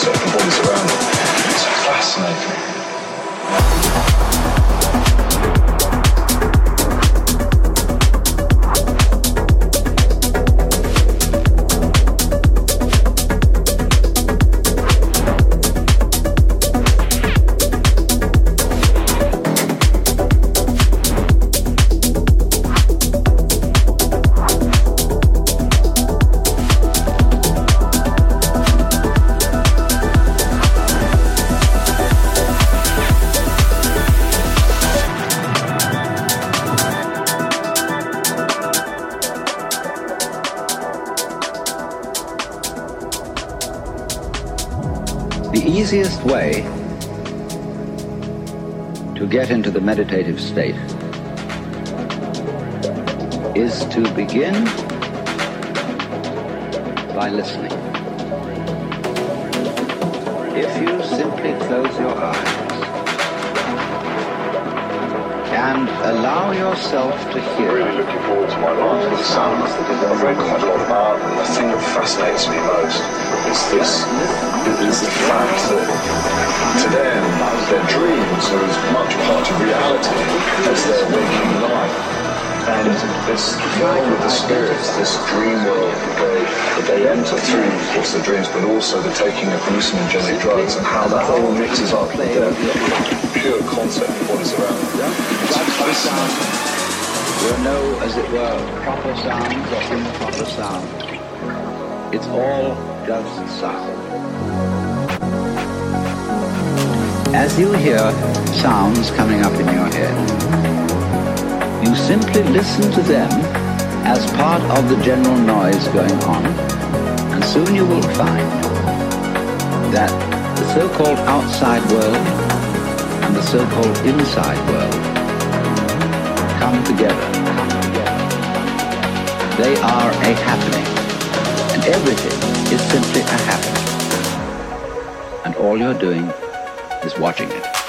circle. Meditative state is to begin by listening. If you simply close your eyes allow yourself to hear. I'm Really looking forward to my life with sounds that I've read quite a lot about, and the thing that fascinates me most is this, is the fact that to them, their dreams are as much part of reality as their waking life. And this realm of the spirits, this dream world that they, that they enter through, of course, their dreams, but also the taking of hallucinogenic drugs and how that all mixes up with pure concept of what is around. It's fascinating. There are no, as it were, proper sounds or improper sounds. It's all just sound. As you hear sounds coming up in your head, you simply listen to them as part of the general noise going on, and soon you will find that The so-called outside world the so-called inside world come together. They are a happening. And everything is simply a happening. And all you're doing is watching it.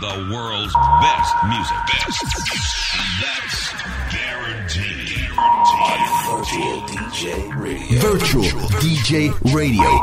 The world's best music. Best. That's guaranteed. Virtual DJ Radio. Virtual DJ Radio.